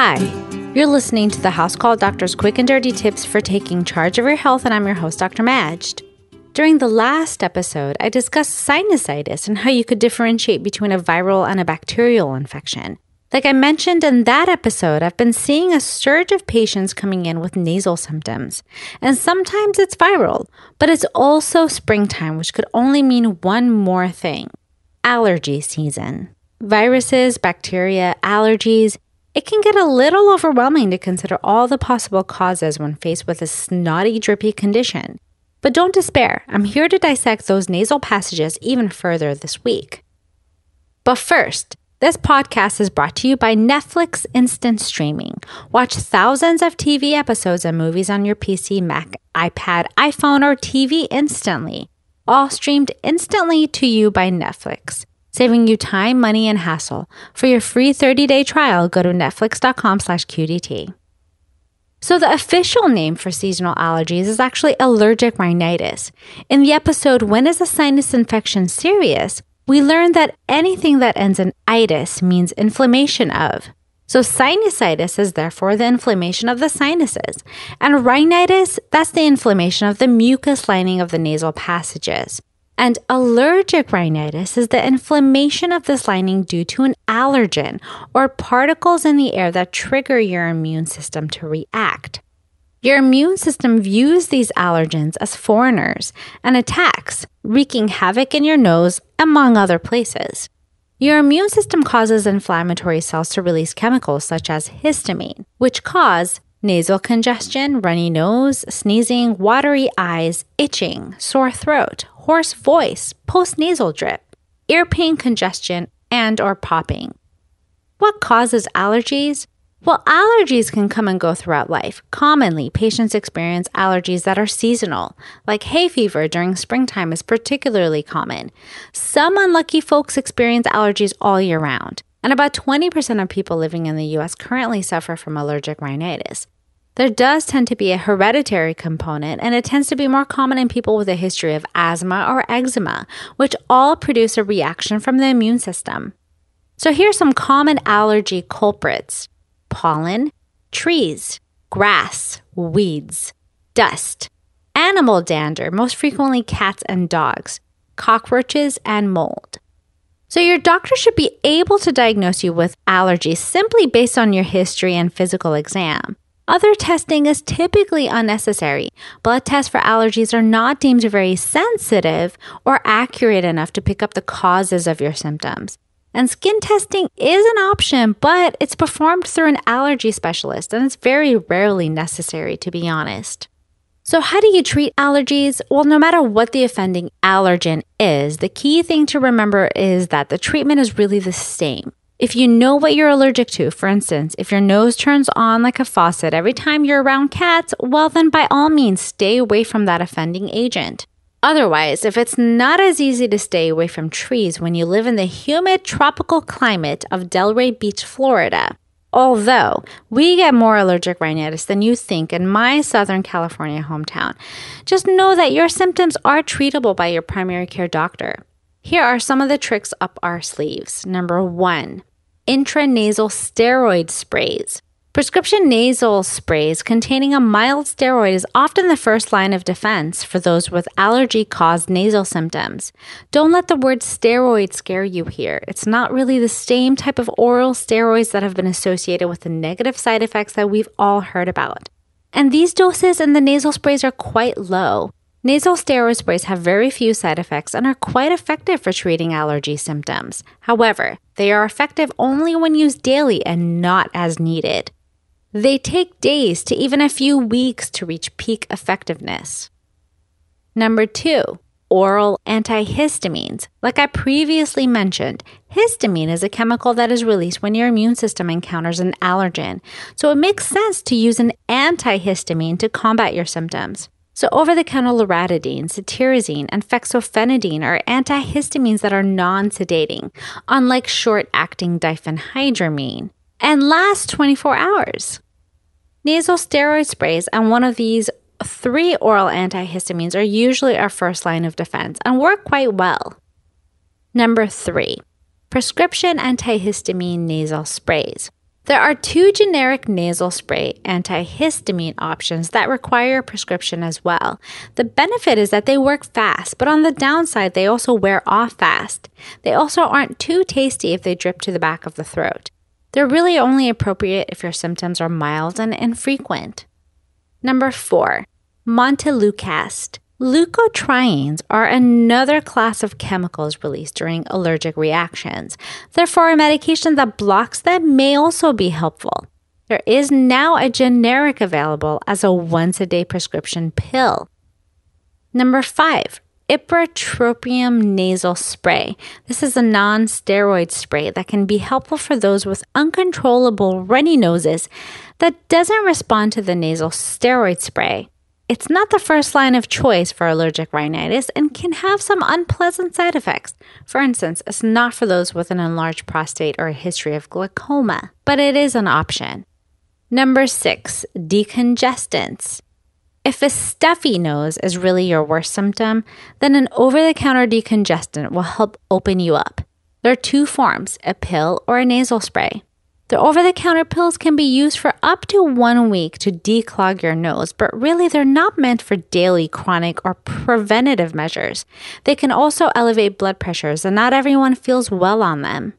Hi, you're listening to the House Call Doctor's Quick and Dirty Tips for Taking Charge of Your Health, and I'm your host, Dr. Majd. During the last episode, I discussed sinusitis and how you could differentiate between a viral and a bacterial infection. Like I mentioned in that episode, I've been seeing a surge of patients coming in with nasal symptoms. And sometimes it's viral, but it's also springtime, which could only mean one more thing allergy season. Viruses, bacteria, allergies, it can get a little overwhelming to consider all the possible causes when faced with a snotty, drippy condition. But don't despair, I'm here to dissect those nasal passages even further this week. But first, this podcast is brought to you by Netflix Instant Streaming. Watch thousands of TV episodes and movies on your PC, Mac, iPad, iPhone, or TV instantly, all streamed instantly to you by Netflix, saving you time, money, and hassle. For your free 30-day trial, go to netflix.com slash QDT. So, the official name for seasonal allergies is actually allergic rhinitis. In the episode, When is a Sinus Infection Serious? we learned that anything that ends in itis means inflammation of. So, sinusitis is therefore the inflammation of the sinuses. And rhinitis, that's the inflammation of the mucus lining of the nasal passages. And allergic rhinitis is the inflammation of this lining due to an allergen or particles in the air that trigger your immune system to react. Your immune system views these allergens as foreigners and attacks, wreaking havoc in your nose, among other places. Your immune system causes inflammatory cells to release chemicals such as histamine, which cause nasal congestion, runny nose, sneezing, watery eyes, itching, sore throat, hoarse voice, postnasal drip, ear pain, congestion, and or popping. What causes allergies? Well, allergies can come and go throughout life. Commonly, patients experience allergies that are seasonal, like hay fever during springtime is particularly common. Some unlucky folks experience allergies all year round, and about 20% of people living in the US currently suffer from allergic rhinitis. There does tend to be a hereditary component, and it tends to be more common in people with a history of asthma or eczema, which all produce a reaction from the immune system. So, here are some common allergy culprits pollen, trees, grass, weeds, dust, animal dander, most frequently cats and dogs, cockroaches, and mold. So, your doctor should be able to diagnose you with allergies simply based on your history and physical exam. Other testing is typically unnecessary. Blood tests for allergies are not deemed very sensitive or accurate enough to pick up the causes of your symptoms. And skin testing is an option, but it's performed through an allergy specialist and it's very rarely necessary, to be honest. So, how do you treat allergies? Well, no matter what the offending allergen is, the key thing to remember is that the treatment is really the same. If you know what you're allergic to, for instance, if your nose turns on like a faucet every time you're around cats, well, then by all means stay away from that offending agent. Otherwise, if it's not as easy to stay away from trees when you live in the humid tropical climate of Delray Beach, Florida, although we get more allergic rhinitis than you think in my Southern California hometown, just know that your symptoms are treatable by your primary care doctor. Here are some of the tricks up our sleeves. Number one, intranasal steroid sprays. Prescription nasal sprays containing a mild steroid is often the first line of defense for those with allergy caused nasal symptoms. Don't let the word steroid scare you here. It's not really the same type of oral steroids that have been associated with the negative side effects that we've all heard about. And these doses in the nasal sprays are quite low. Nasal steroid sprays have very few side effects and are quite effective for treating allergy symptoms. However, they are effective only when used daily and not as needed. They take days to even a few weeks to reach peak effectiveness. Number two, oral antihistamines. Like I previously mentioned, histamine is a chemical that is released when your immune system encounters an allergen. So it makes sense to use an antihistamine to combat your symptoms. So, over the counter loratadine, cetirizine, and fexofenadine are antihistamines that are non sedating, unlike short acting diphenhydramine, and last 24 hours. Nasal steroid sprays and one of these three oral antihistamines are usually our first line of defense and work quite well. Number three, prescription antihistamine nasal sprays. There are two generic nasal spray antihistamine options that require a prescription as well. The benefit is that they work fast, but on the downside, they also wear off fast. They also aren't too tasty if they drip to the back of the throat. They're really only appropriate if your symptoms are mild and infrequent. Number four, Montelukast. Leukotrienes are another class of chemicals released during allergic reactions. Therefore, a medication that blocks them may also be helpful. There is now a generic available as a once a day prescription pill. Number five, ipratropium nasal spray. This is a non steroid spray that can be helpful for those with uncontrollable runny noses that doesn't respond to the nasal steroid spray. It's not the first line of choice for allergic rhinitis and can have some unpleasant side effects. For instance, it's not for those with an enlarged prostate or a history of glaucoma, but it is an option. Number six, decongestants. If a stuffy nose is really your worst symptom, then an over the counter decongestant will help open you up. There are two forms a pill or a nasal spray. The over the counter pills can be used for up to one week to declog your nose, but really they're not meant for daily, chronic, or preventative measures. They can also elevate blood pressures, and not everyone feels well on them.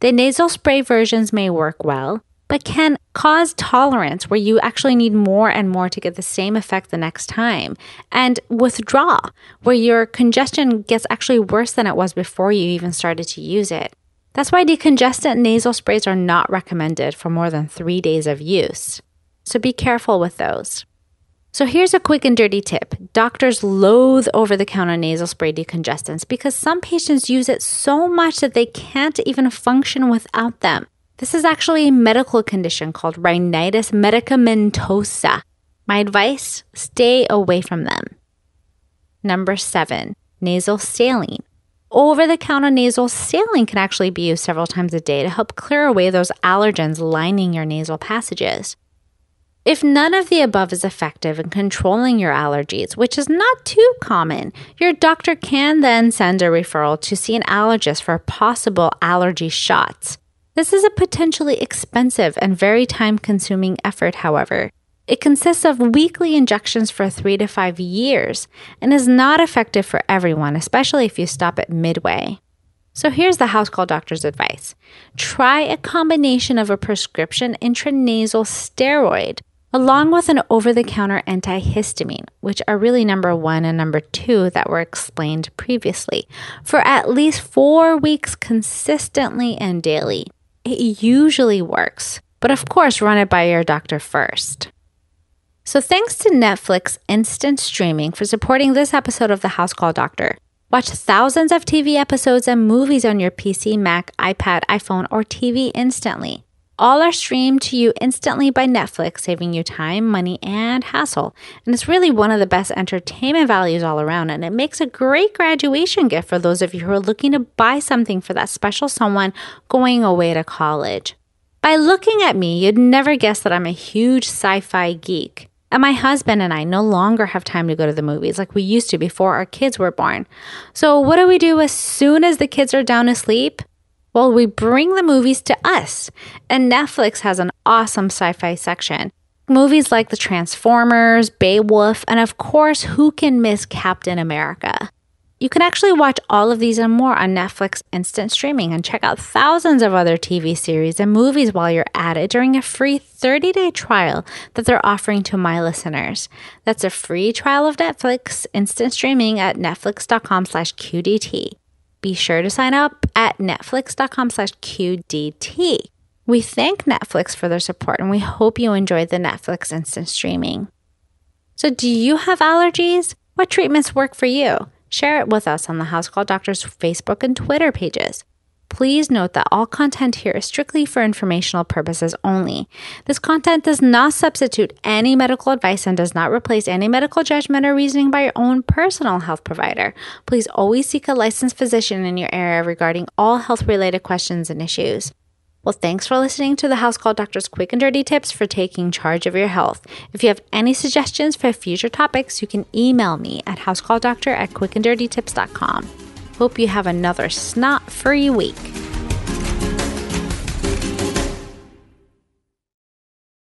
The nasal spray versions may work well, but can cause tolerance where you actually need more and more to get the same effect the next time, and withdraw where your congestion gets actually worse than it was before you even started to use it. That's why decongestant nasal sprays are not recommended for more than three days of use. So be careful with those. So here's a quick and dirty tip. Doctors loathe over the counter nasal spray decongestants because some patients use it so much that they can't even function without them. This is actually a medical condition called rhinitis medicamentosa. My advice stay away from them. Number seven, nasal saline. Over the counter nasal saline can actually be used several times a day to help clear away those allergens lining your nasal passages. If none of the above is effective in controlling your allergies, which is not too common, your doctor can then send a referral to see an allergist for possible allergy shots. This is a potentially expensive and very time consuming effort, however. It consists of weekly injections for three to five years and is not effective for everyone, especially if you stop at midway. So here's the house call doctor's advice try a combination of a prescription intranasal steroid along with an over the counter antihistamine, which are really number one and number two that were explained previously, for at least four weeks consistently and daily. It usually works, but of course, run it by your doctor first. So, thanks to Netflix Instant Streaming for supporting this episode of The House Call Doctor. Watch thousands of TV episodes and movies on your PC, Mac, iPad, iPhone, or TV instantly. All are streamed to you instantly by Netflix, saving you time, money, and hassle. And it's really one of the best entertainment values all around, and it makes a great graduation gift for those of you who are looking to buy something for that special someone going away to college. By looking at me, you'd never guess that I'm a huge sci fi geek. And my husband and I no longer have time to go to the movies like we used to before our kids were born. So, what do we do as soon as the kids are down asleep? Well, we bring the movies to us. And Netflix has an awesome sci fi section. Movies like The Transformers, Beowulf, and of course, who can miss Captain America? You can actually watch all of these and more on Netflix instant streaming and check out thousands of other TV series and movies while you're at it during a free 30-day trial that they're offering to my listeners. That's a free trial of Netflix instant streaming at netflix.com slash QDT. Be sure to sign up at netflix.com slash QDT. We thank Netflix for their support and we hope you enjoyed the Netflix instant streaming. So do you have allergies? What treatments work for you? Share it with us on the House Call Doctors Facebook and Twitter pages. Please note that all content here is strictly for informational purposes only. This content does not substitute any medical advice and does not replace any medical judgment or reasoning by your own personal health provider. Please always seek a licensed physician in your area regarding all health related questions and issues. Well, thanks for listening to the House Call Doctor's quick and dirty tips for taking charge of your health. If you have any suggestions for future topics, you can email me at housecalldoctor at quickanddirtytips.com. Hope you have another snot free week.